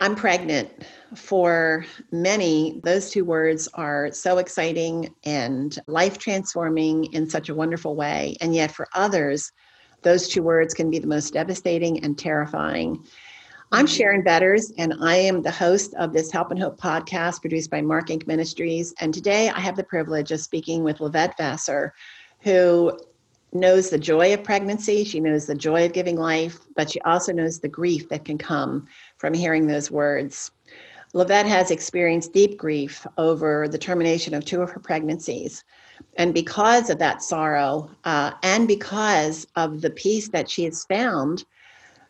I'm pregnant. For many, those two words are so exciting and life transforming in such a wonderful way. And yet, for others, those two words can be the most devastating and terrifying. I'm. Sharon Betters, and I am the host of this Help and Hope podcast produced by Mark Inc. Ministries. And today I have the privilege of speaking with Lavette Vassar, who knows the joy of pregnancy. She knows the joy of giving life, but she also knows the grief that can come from hearing those words. Lavette has experienced deep grief over the termination of two of her pregnancies. And because of that sorrow, uh, and because of the peace that she has found,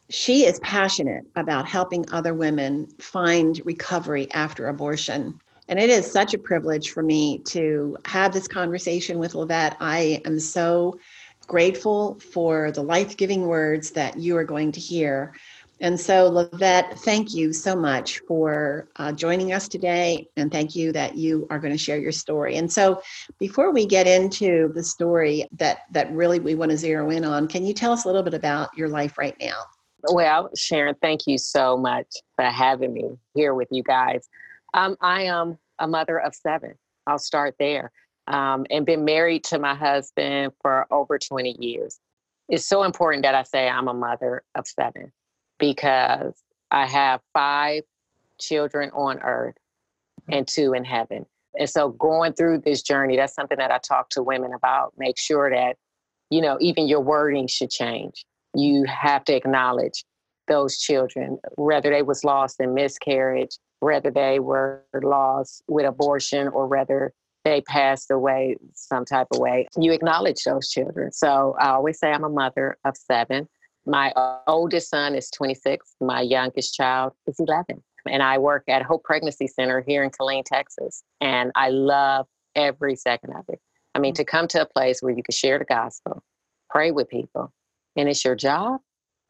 she is passionate about helping other women find recovery after abortion. And it is such a privilege for me to have this conversation with Lavette. I am so grateful for the life giving words that you are going to hear. And so, Lavette, thank you so much for uh, joining us today. And thank you that you are going to share your story. And so, before we get into the story that, that really we want to zero in on, can you tell us a little bit about your life right now? Well, Sharon, thank you so much for having me here with you guys. Um, I am a mother of seven. I'll start there um, and been married to my husband for over 20 years. It's so important that I say I'm a mother of seven because I have five children on earth and two in heaven. And so going through this journey, that's something that I talk to women about. Make sure that, you know, even your wording should change. You have to acknowledge those children, whether they was lost in miscarriage, whether they were lost with abortion, or whether they passed away some type of way, you acknowledge those children. So I always say I'm a mother of seven. My oldest son is 26. My youngest child is 11. And I work at Hope Pregnancy Center here in Killeen, Texas. And I love every second of it. I mean, to come to a place where you can share the gospel, pray with people, and it's your job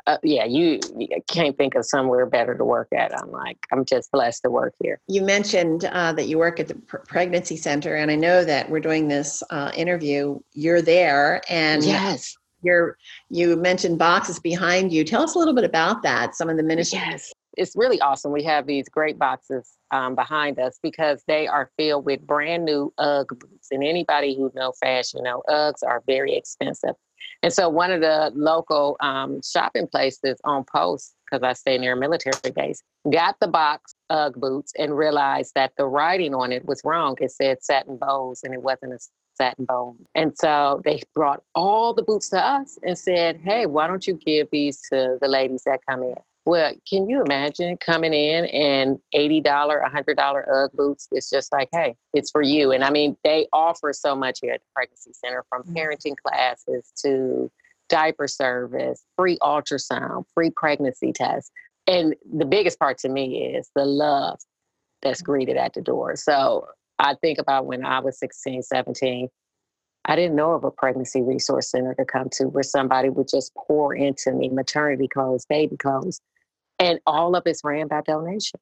uh, yeah, you, you, can't think of somewhere better to work at. I'm like, I'm just blessed to work here. You mentioned uh, that you work at the pr- pregnancy center, and I know that we're doing this uh, interview. You're there, and yes, you're. You mentioned boxes behind you. Tell us a little bit about that. Some of the ministries. Yes, it's really awesome. We have these great boxes um, behind us because they are filled with brand new UGG boots. And anybody who knows fashion know Uggs are very expensive. And so one of the local um, shopping places on post, because I stay near a military base, got the box UGG boots and realized that the writing on it was wrong. It said satin bows and it wasn't a satin bone. And so they brought all the boots to us and said, hey, why don't you give these to the ladies that come in? Well, can you imagine coming in and $80, $100 UGG boots? It's just like, hey, it's for you. And I mean, they offer so much here at the Pregnancy Center from mm-hmm. parenting classes to diaper service, free ultrasound, free pregnancy tests. And the biggest part to me is the love that's mm-hmm. greeted at the door. So I think about when I was 16, 17, I didn't know of a pregnancy resource center to come to where somebody would just pour into me maternity clothes, baby clothes, and all of it's ran by donation.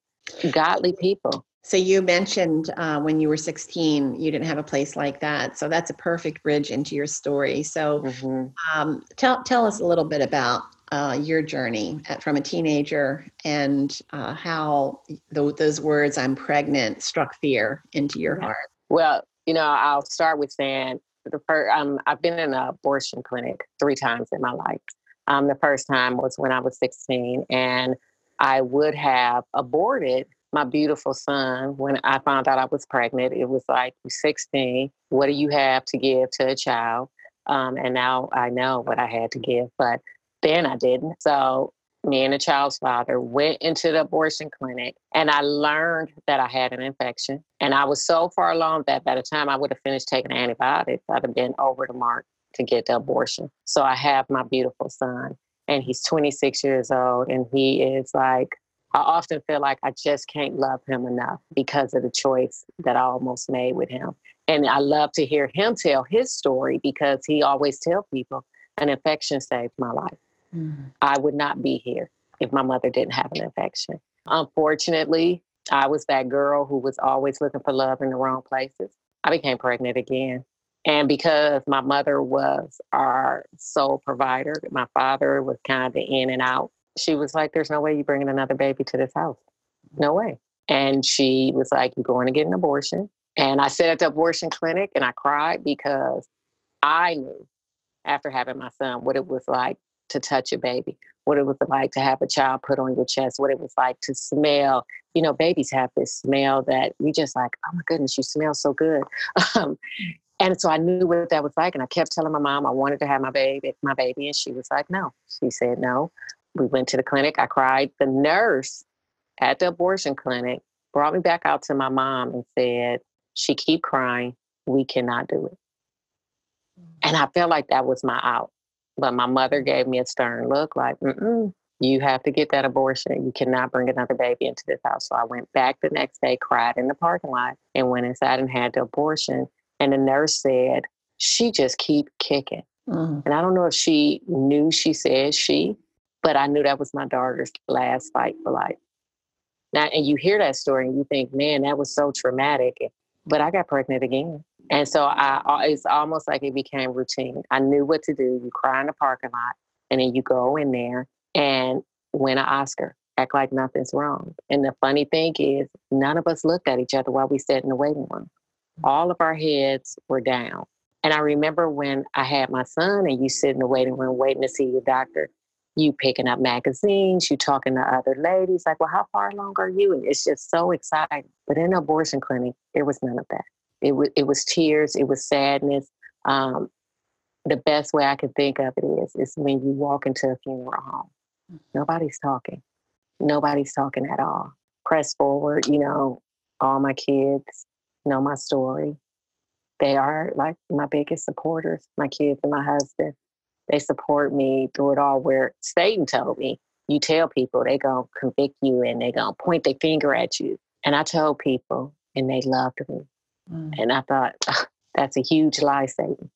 Godly people. So you mentioned uh, when you were 16, you didn't have a place like that. So that's a perfect bridge into your story. So mm-hmm. um, tell tell us a little bit about uh, your journey at, from a teenager and uh, how th- those words "I'm pregnant" struck fear into your heart. Well, you know, I'll start with saying the first. Um, I've been in an abortion clinic three times in my life. Um, the first time was when I was 16, and I would have aborted my beautiful son when I found out I was pregnant. It was like, you're 16. What do you have to give to a child? Um, and now I know what I had to give, but then I didn't. So me and the child's father went into the abortion clinic and I learned that I had an infection. And I was so far along that by the time I would have finished taking antibiotics, I'd have been over the mark to get the abortion. So I have my beautiful son, and he's 26 years old, and he is like, I often feel like I just can't love him enough because of the choice that I almost made with him. And I love to hear him tell his story because he always tell people an infection saved my life. Mm-hmm. I would not be here if my mother didn't have an infection. Unfortunately, I was that girl who was always looking for love in the wrong places. I became pregnant again. And because my mother was our sole provider, my father was kind of in and out. She was like, There's no way you're bringing another baby to this house. no way. And she was like, You're going to get an abortion. And I sat at the abortion clinic and I cried because I knew after having my son what it was like to touch a baby, what it was like to have a child put on your chest, what it was like to smell. You know, babies have this smell that you just like, oh my goodness, you smell so good. Um, and so I knew what that was like. And I kept telling my mom I wanted to have my baby, my baby. And she was like, no. She said no. We went to the clinic. I cried. The nurse at the abortion clinic brought me back out to my mom and said, she keep crying. We cannot do it. And I felt like that was my out. But my mother gave me a stern look like, Mm-mm, you have to get that abortion. You cannot bring another baby into this house. So I went back the next day, cried in the parking lot, and went inside and had the abortion. And the nurse said, she just keep kicking. Mm-hmm. And I don't know if she knew she said she, but I knew that was my daughter's last fight for life. Now, and you hear that story and you think, man, that was so traumatic. But I got pregnant again. And so I, it's almost like it became routine. I knew what to do. You cry in the parking lot, and then you go in there and win an Oscar, act like nothing's wrong. And the funny thing is, none of us looked at each other while we sat in the waiting room. All of our heads were down. And I remember when I had my son, and you sit in the waiting room waiting to see your doctor, you picking up magazines, you talking to other ladies, like, well, how far along are you? And it's just so exciting. But in the abortion clinic, there was none of that. It was it was tears, it was sadness. Um, the best way I can think of it is is when you walk into a funeral home. Nobody's talking. Nobody's talking at all. Press forward, you know, all my kids know my story. They are like my biggest supporters, my kids and my husband. They support me through it all where Satan told me, you tell people they gonna convict you and they gonna point their finger at you. And I told people and they loved me. Mm. And I thought, that's a huge lie, Satan.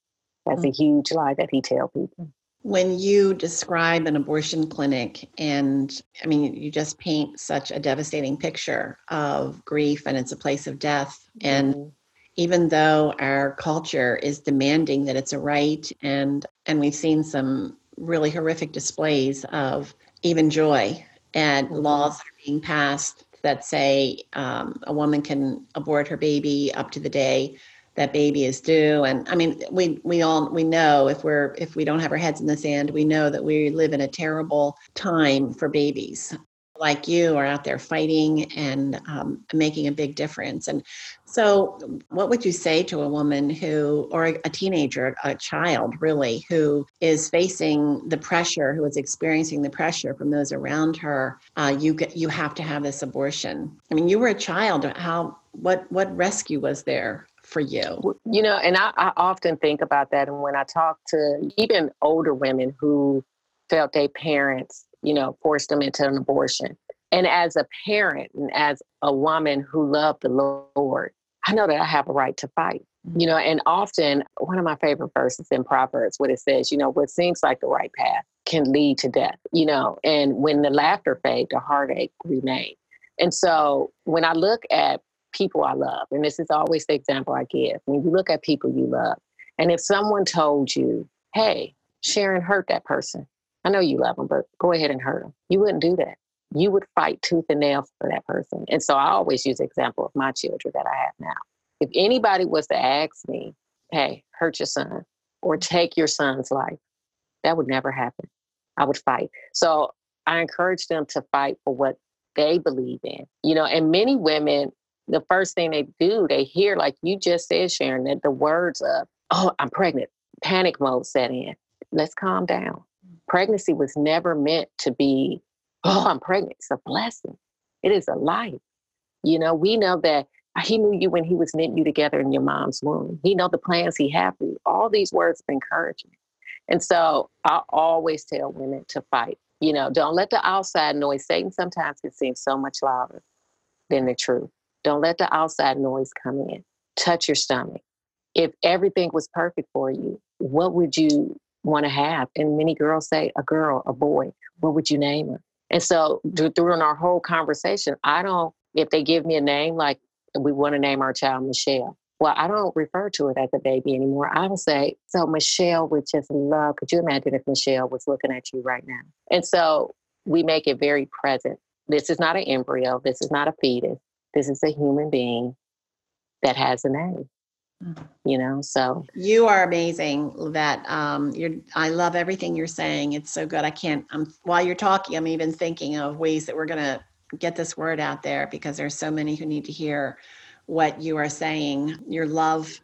That's mm. a huge lie that he tell people. When you describe an abortion clinic, and I mean, you just paint such a devastating picture of grief, and it's a place of death. And mm. even though our culture is demanding that it's a right, and and we've seen some really horrific displays of even joy and mm-hmm. laws that are being passed that say um, a woman can abort her baby up to the day that baby is due. And i mean we we all we know if we're if we don't have our heads in the sand we know that we live in a terrible time for babies like you are out there fighting and um, making a big difference. And so, what would you say to a woman who, or a, teenager, a child really, who is facing the pressure, who is experiencing the pressure from those around her? Uh, you get, you have to have this abortion. I mean, you were a child. How what what rescue was there for you? You know, and I, I often think about that. And when I talk to even older women who felt their parents you know, forced them into an abortion. And as a parent and as a woman who loved the Lord, I know that I have a right to fight. You mm-hmm. know, and often one of my favorite verses in Proverbs, what it says, you know, what seems like the right path can lead to death, you know, and when the laughter fades, the heartache remains. And so when I look at people I love, and this is always the example I give, when you look at people you love, and if someone told you, hey, Sharon hurt that person, I know you love them, but go ahead and hurt them. You wouldn't do that. You would fight tooth and nail for that person. And so I always use the example of my children that I have now. If anybody was to ask me, hey, hurt your son or take your son's life, that would never happen. I would fight. So I encourage them to fight for what they believe in. You know, and many women, the first thing they do, they hear, like you just said, Sharon, that the words of, oh, I'm pregnant, panic mode set in. Let's calm down pregnancy was never meant to be, oh, I'm pregnant. It's a blessing. It is a life. You know, we know that uh, he knew you when he was knitting you together in your mom's womb. He know the plans he had for you. All these words of encouragement. And so I always tell women to fight. You know, don't let the outside noise. Satan sometimes can seem so much louder than the truth. Don't let the outside noise come in. Touch your stomach. If everything was perfect for you, what would you want to have. And many girls say, a girl, a boy, what would you name her? And so during our whole conversation, I don't, if they give me a name, like we want to name our child Michelle. Well, I don't refer to it as a baby anymore. I will say, so Michelle would just love, could you imagine if Michelle was looking at you right now? And so we make it very present This is not an embryo. This is not a fetus. This is a human being that has a name. You know, so you are amazing. That um, you're. I love everything you're saying. It's so good. I can't. I'm while you're talking. I'm even thinking of ways that we're gonna get this word out there because there's so many who need to hear what you are saying. Your love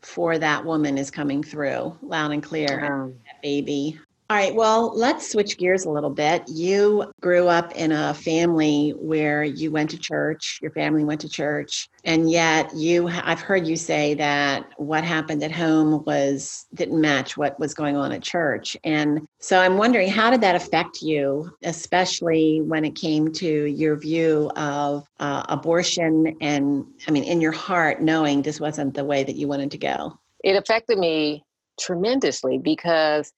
for that woman is coming through loud and clear. Um, baby. All right, well, let's switch gears a little bit. You grew up in a family where you went to church, your family went to church, and yet you I've heard you say that what happened at home was didn't match what was going on at church. And so I'm wondering how did that affect you, especially when it came to your view of uh, abortion and I mean in your heart knowing this wasn't the way that you wanted to go? It affected me tremendously because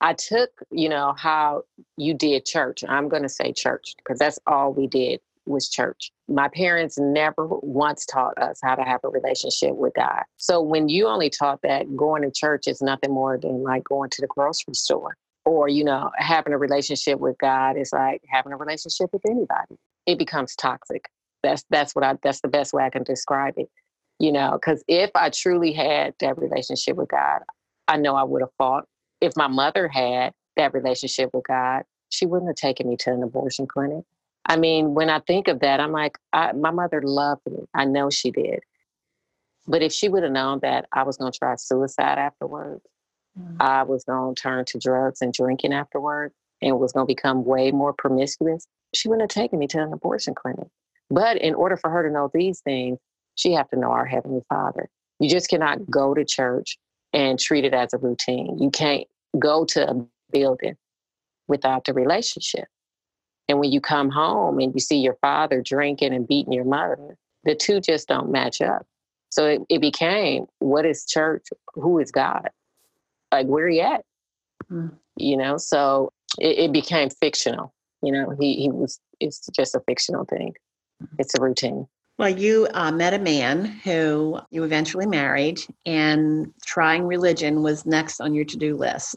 I took, you know, how you did church. I'm going to say church because that's all we did was church. My parents never once taught us how to have a relationship with God. So when you only taught that going to church is nothing more than like going to the grocery store or, you know, having a relationship with God is like having a relationship with anybody. It becomes toxic. That's that's what I that's the best way I can describe it. You know, because if I truly had that relationship with God, I know I would have fought if my mother had that relationship with God, she wouldn't have taken me to an abortion clinic. I mean, when I think of that, I'm like, I, my mother loved me. I know she did. But if she would have known that I was going to try suicide afterwards, mm. I was going to turn to drugs and drinking afterwards, and was going to become way more promiscuous, she wouldn't have taken me to an abortion clinic. But in order for her to know these things, she have to know our Heavenly Father. You just cannot go to church and treat it as a routine. You can't go to a building without the relationship. And when you come home and you see your father drinking and beating your mother, the two just don't match up. So it, it became what is church? Who is God? Like, where he at? Mm. You know, so it, it, became fictional. You know, he, he was, it's just a fictional thing, mm-hmm. it's a routine. Well, you uh, met a man who you eventually married, and trying religion was next on your to do list.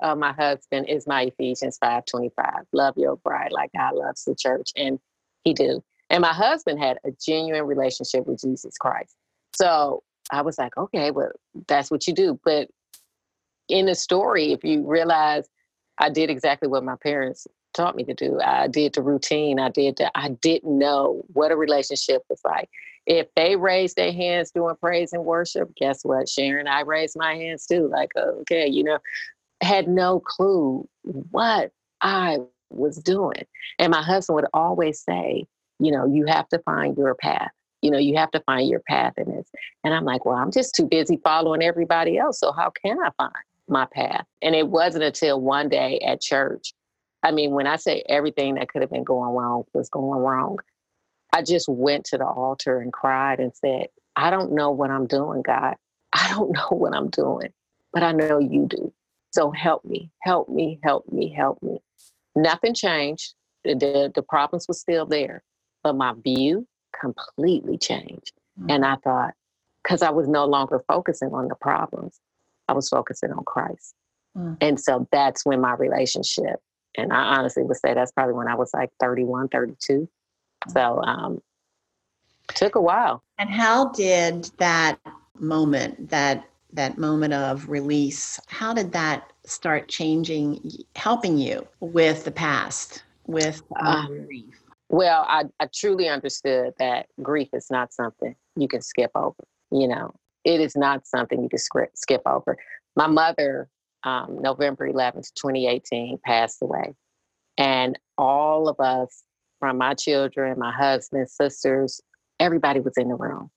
Uh, my husband is my Ephesians 5:25. Love your bride like God loves the church, and he do. And my husband had a genuine relationship with Jesus Christ. So I was like, okay, well, that's what you do. But in the story, if you realize I did exactly what my parents taught me to do. I did the routine. I did that. I didn't know what a relationship was like. If they raised their hands doing praise and worship, guess what, Sharon? I raised my hands too. Like, okay, you know, had no clue what I was doing. And my husband would always say, you know, you have to find your path. You know, you have to find your path in this. And I'm like, well, I'm just too busy following everybody else. So how can I find my path? And it wasn't until one day at church I mean, when I say everything that could have been going wrong was going wrong, I just went to the altar and cried and said, I don't know what I'm doing, God. I don't know what I'm doing, but I know you do. So help me, help me, help me, help me. Nothing changed. The, the, the problems were still there, but my view completely changed. Mm-hmm. And I thought, because I was no longer focusing on the problems, I was focusing on Christ. Mm-hmm. And so that's when my relationship and I honestly would say that's probably when I was like 31, 32. So um, took a while. And how did that moment, that that moment of release, how did that start changing, helping you with the past, with um, um, grief? Well, I, I truly understood that grief is not something you can skip over. You know, it is not something you can skip over. My mother um, November 11th, 2018, passed away. And all of us, from my children, my husband, sisters, everybody was in the room.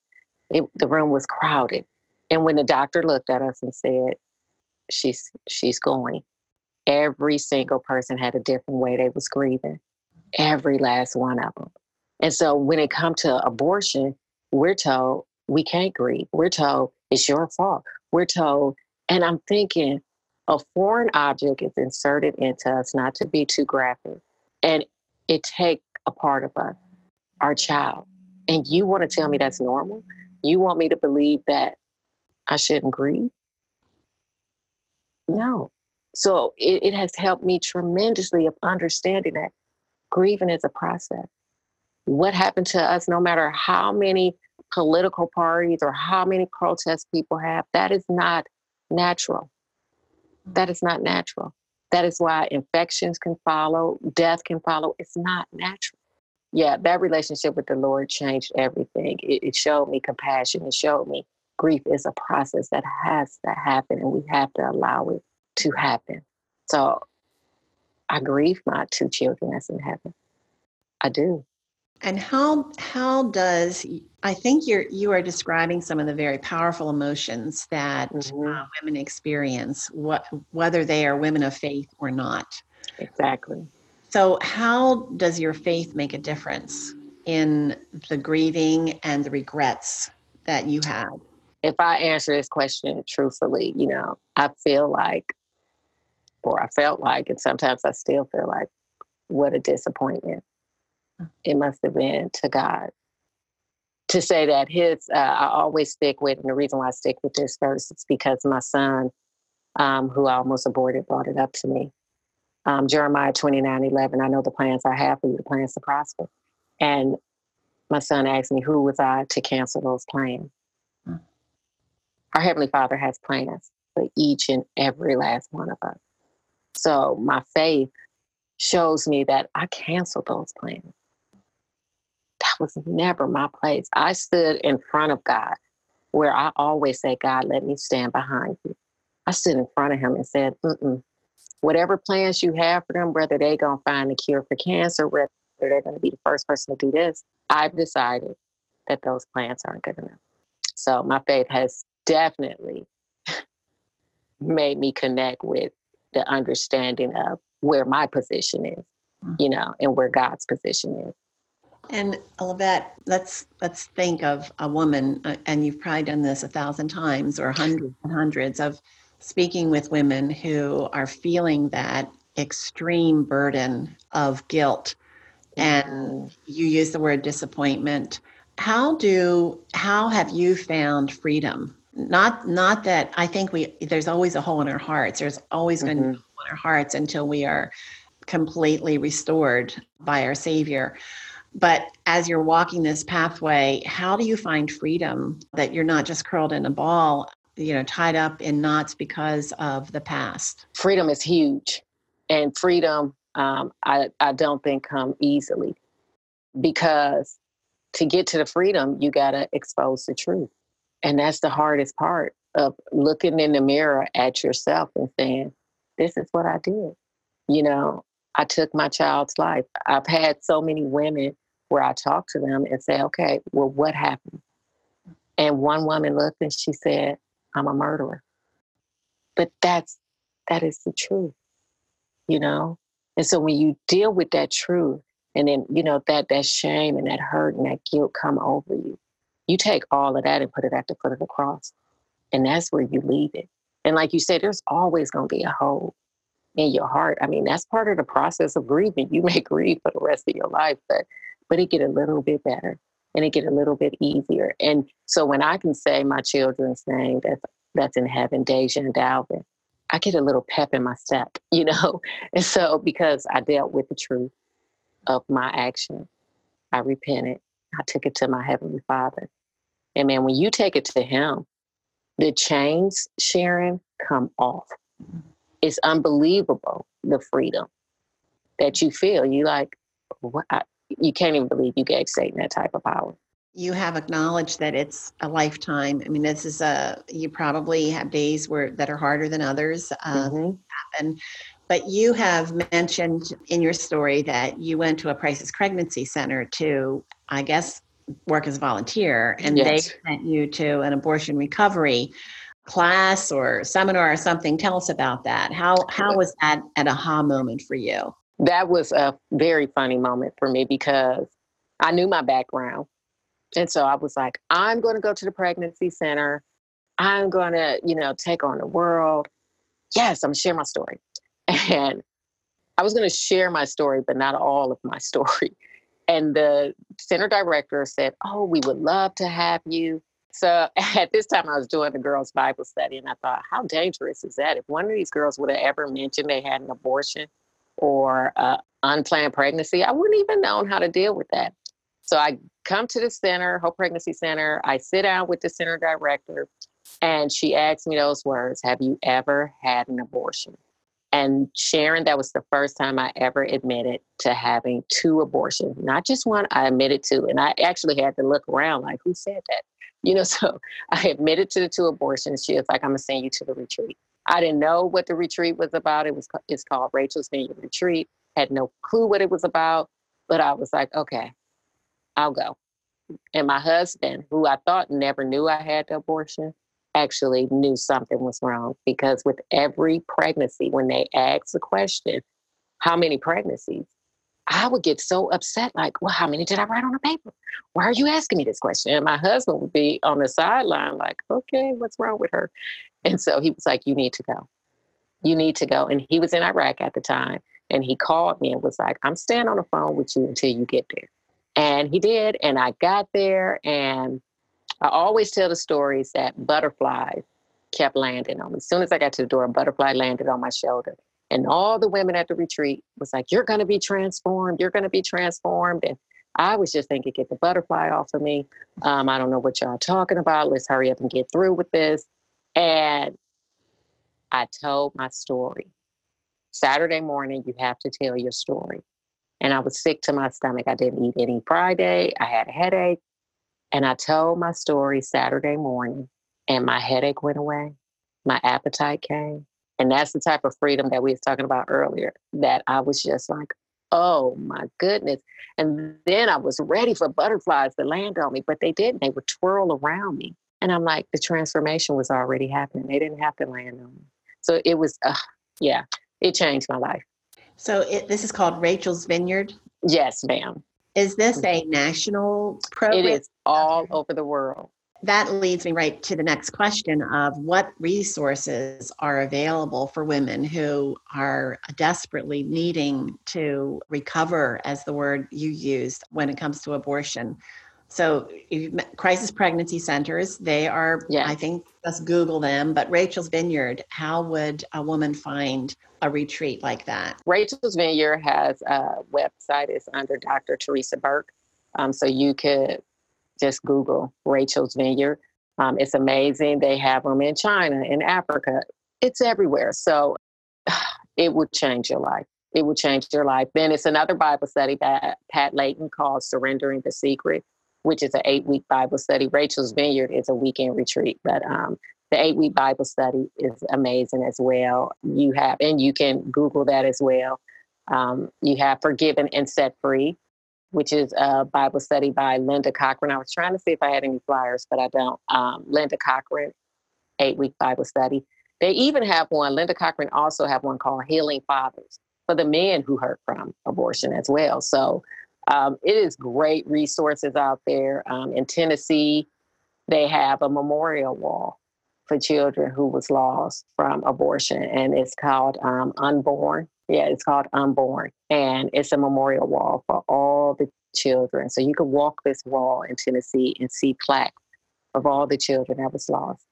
It, the room was crowded. And when the doctor looked at us and said, she's, she's going, every single person had a different way they was grieving. Every last one of them. And so when it comes to abortion, we're told we can't grieve. We're told it's your fault. We're told, and I'm thinking, a foreign object is inserted into us, not to be too graphic, and it take a part of us, our child. And you want to tell me that's normal? You want me to believe that I shouldn't grieve? No. So it, it has helped me tremendously of understanding that grieving is a process. What happened to us, no matter how many political parties or how many protests people have, that is not natural. That is not natural. That is why infections can follow, death can follow. It's not natural. Yeah, that relationship with the Lord changed everything. It, it showed me compassion. It showed me grief is a process that has to happen and we have to allow it to happen. So I grieve my two children that's in heaven. I do. And how how does I think you're you are describing some of the very powerful emotions that mm-hmm. uh, women experience, what whether they are women of faith or not. Exactly. So, how does your faith make a difference in the grieving and the regrets that you have? If I answer this question truthfully, you know, I feel like, or I felt like, and sometimes I still feel like, what a disappointment it must have been to God to say that his uh, i always stick with and the reason why i stick with this verse is because my son um, who i almost aborted brought it up to me. Um, jeremiah 29 11 i know the plans i have for you the plans to prosper. And my son asked me who was i to cancel those plans? Hmm. our heavenly father has plans for each and every last one of us. So my faith shows me that i canceled those plans was never my place. I stood in front of God, where I always say, God, let me stand behind you. I stood in front of him and said, Mm-mm. whatever plans you have for them, whether they're going to find a cure for cancer, whether they're going to be the first person to do this, I've decided that those plans aren't good enough. So my faith has definitely made me connect with the understanding of where my position is, mm. you know, and where God's position is. And Lavette, let's let's think of a woman, uh, and you've probably done this a thousand times or hundreds and hundreds of speaking with women who are feeling that extreme burden of guilt, and mm-hmm. you use the word disappointment. How do how have you found freedom? Not not that I think we there's always a hole in our hearts. There's always going mm-hmm. to be a hole in our hearts until we are completely restored by our Savior but as you're walking this pathway, how do you find freedom that you're not just curled in a ball, you know, tied up in knots because of the past? Freedom is huge. And freedom, um, I, I don't think come easily because to get to the freedom, you got to expose the truth. And that's the hardest part of looking in the mirror at yourself and saying, this is what I did. You know, I took my child's life. I've had so many women where I talk to them and say, okay, well, what happened? And one woman looked and she said, I'm a murderer. But that's that is the truth, you know? And so when you deal with that truth and then, you know, that that shame and that hurt and that guilt come over you, you take all of that and put it at the foot of the cross. And that's where you leave it. And like you said, there's always gonna be a hole in your heart. I mean, that's part of the process of grieving. You may grieve for the rest of your life, but but it get a little bit better and it get a little bit easier. And so when I can say my children's name that's that's in heaven, Deja and Dalvin, I get a little pep in my step, you know? And so because I dealt with the truth of my action, I repented. I took it to my Heavenly Father. And man, when you take it to Him, the chains, Sharon, come off. It's unbelievable the freedom that you feel. You like, what? You can't even believe you gave Satan that type of power. You have acknowledged that it's a lifetime. I mean, this is a you probably have days where that are harder than others uh, mm-hmm. happen. But you have mentioned in your story that you went to a crisis pregnancy center to, I guess, work as a volunteer, and yes. they sent you to an abortion recovery class or seminar or something. Tell us about that. How how was that an aha moment for you? That was a very funny moment for me because I knew my background. And so I was like, I'm going to go to the pregnancy center. I'm going to, you know, take on the world. Yes, I'm going to share my story. And I was going to share my story, but not all of my story. And the center director said, Oh, we would love to have you. So at this time, I was doing the girls' Bible study, and I thought, How dangerous is that? If one of these girls would have ever mentioned they had an abortion, or uh, unplanned pregnancy, I wouldn't even known how to deal with that. So I come to the center, Hope Pregnancy Center. I sit down with the center director, and she asked me those words Have you ever had an abortion? And Sharon, that was the first time I ever admitted to having two abortions, not just one, I admitted to. And I actually had to look around like, who said that? You know, so I admitted to the two abortions. She was like, I'm gonna send you to the retreat. I didn't know what the retreat was about. It was it's called Rachel's Vineyard Retreat. Had no clue what it was about, but I was like, okay, I'll go. And my husband, who I thought never knew I had the abortion, actually knew something was wrong because with every pregnancy, when they asked the question, how many pregnancies? I would get so upset, like, well, how many did I write on a paper? Why are you asking me this question? And my husband would be on the sideline, like, okay, what's wrong with her? And so he was like, you need to go. You need to go. And he was in Iraq at the time. And he called me and was like, I'm staying on the phone with you until you get there. And he did. And I got there and I always tell the stories that butterflies kept landing on me. As soon as I got to the door, a butterfly landed on my shoulder. And all the women at the retreat was like, You're going to be transformed. You're going to be transformed. And I was just thinking, Get the butterfly off of me. Um, I don't know what y'all talking about. Let's hurry up and get through with this. And I told my story. Saturday morning, you have to tell your story. And I was sick to my stomach. I didn't eat any Friday. I had a headache. And I told my story Saturday morning, and my headache went away. My appetite came. And that's the type of freedom that we was talking about earlier, that I was just like, oh my goodness. And then I was ready for butterflies to land on me, but they didn't. They would twirl around me. And I'm like, the transformation was already happening. They didn't have to land on me. So it was, uh, yeah, it changed my life. So it, this is called Rachel's Vineyard. Yes, ma'am. Is this a national program? It is all over the world. That leads me right to the next question of what resources are available for women who are desperately needing to recover, as the word you used, when it comes to abortion. So, crisis pregnancy centers, they are, yeah. I think, just Google them. But Rachel's Vineyard, how would a woman find a retreat like that? Rachel's Vineyard has a website, it's under Dr. Theresa Burke. Um, so, you could just Google Rachel's Vineyard. Um, it's amazing. They have them in China, in Africa, it's everywhere. So, it would change your life. It would change your life. Then it's another Bible study that Pat Layton calls Surrendering the Secret which is an eight week Bible study. Rachel's Vineyard is a weekend retreat, but um, the eight week Bible study is amazing as well. You have, and you can Google that as well. Um, you have Forgiven and Set Free, which is a Bible study by Linda Cochrane. I was trying to see if I had any flyers, but I don't. Um, Linda Cochrane, eight week Bible study. They even have one, Linda Cochrane also have one called Healing Fathers for the men who hurt from abortion as well. So um, it is great resources out there. Um, in Tennessee, they have a memorial wall for children who was lost from abortion, and it's called um, Unborn. Yeah, it's called Unborn, and it's a memorial wall for all the children. So you can walk this wall in Tennessee and see plaques of all the children that was lost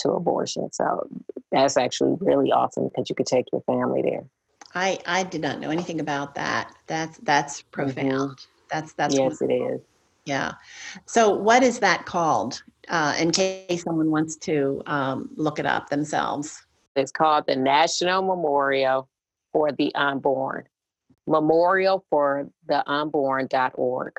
to abortion. So that's actually really awesome because you could take your family there. I I did not know anything about that. That's that's mm-hmm. profound. Mm-hmm. That's that's yes, it is. Yeah. So what is that called? Uh, in case someone wants to um, look it up themselves. It's called the National Memorial for the Unborn. Memorial for the Unborn.org.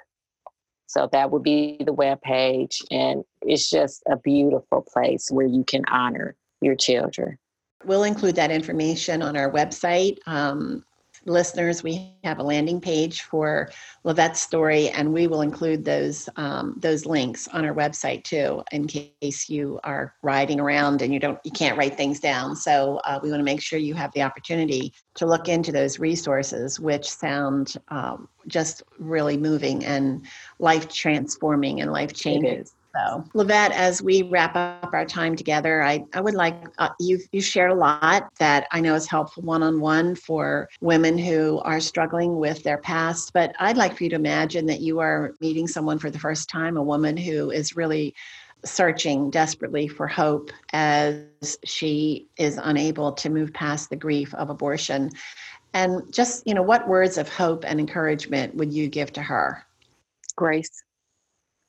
So that would be the web page, and it's just a beautiful place where you can honor your children. We'll include that information on our website. Um, listeners, we have a landing page for Lavette's story, and we will include those um, those links on our website too, in case you are riding around and you don't you can't write things down. So uh, we want to make sure you have the opportunity to look into those resources, which sound um, just really moving and life transforming and life changing. So, Lavette, as we wrap up our time together, I, I would like uh, you you shared a lot that I know is helpful one on one for women who are struggling with their past. But I'd like for you to imagine that you are meeting someone for the first time, a woman who is really searching desperately for hope as she is unable to move past the grief of abortion And just, you know, what words of hope and encouragement would you give to her? Grace,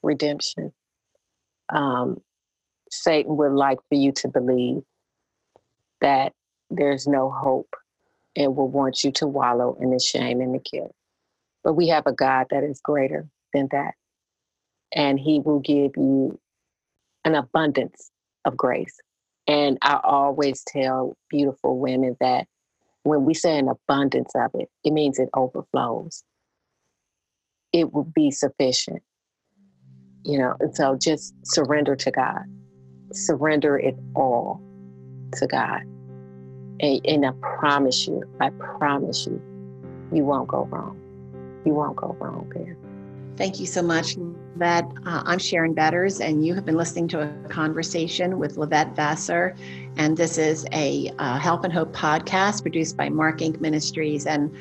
redemption. Um, Satan would like for you to believe that there's no hope and will want you to wallow in the shame and the guilt. But we have a God that is greater than that. And he will give you an abundance of grace. And I always tell beautiful women that when we say an abundance of it, it means it overflows. It will be sufficient. You know, and so just surrender to God. Surrender it all to God. And, and I promise you, I promise you, you won't go wrong. You won't go wrong there. Thank you so much, Lavette. Uh, I'm Sharon Betters, and you have been listening to a conversation with Lavette Vassar. And this is a uh, Help and Hope podcast produced by Mark Inc. Ministries. And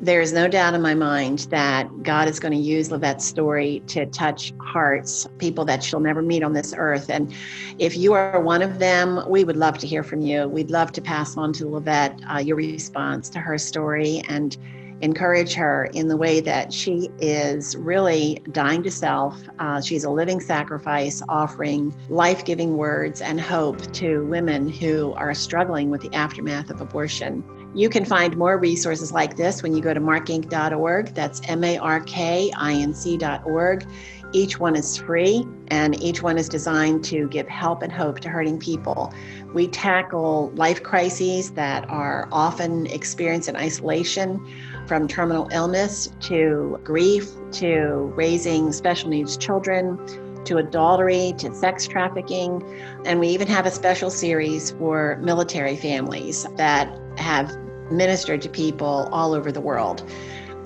there is no doubt in my mind that God is going to use Lavette's story to touch hearts, people that she'll never meet on this earth. And if you are one of them, we would love to hear from you. We'd love to pass on to Lavette uh, your response to her story and encourage her in the way that she is really dying to self. Uh, she's a living sacrifice, offering life giving words and hope to women who are struggling with the aftermath of abortion. You can find more resources like this when you go to markinc.org. That's M A R K I N C.org. Each one is free and each one is designed to give help and hope to hurting people. We tackle life crises that are often experienced in isolation, from terminal illness to grief to raising special needs children to adultery to sex trafficking. And we even have a special series for military families that have ministered to people all over the world.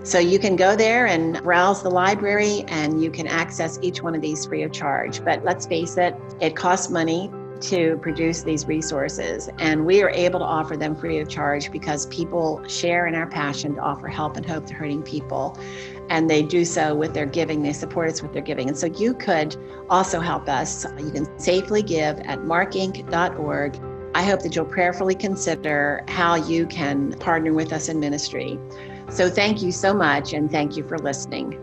So you can go there and browse the library and you can access each one of these free of charge. But let's face it, it costs money to produce these resources. And we are able to offer them free of charge because people share in our passion to offer help and hope to hurting people. And they do so with their giving, they support us with their giving. And so you could also help us. You can safely give at markinc.org I hope that you'll prayerfully consider how you can partner with us in ministry. So thank you so much, and thank you for listening.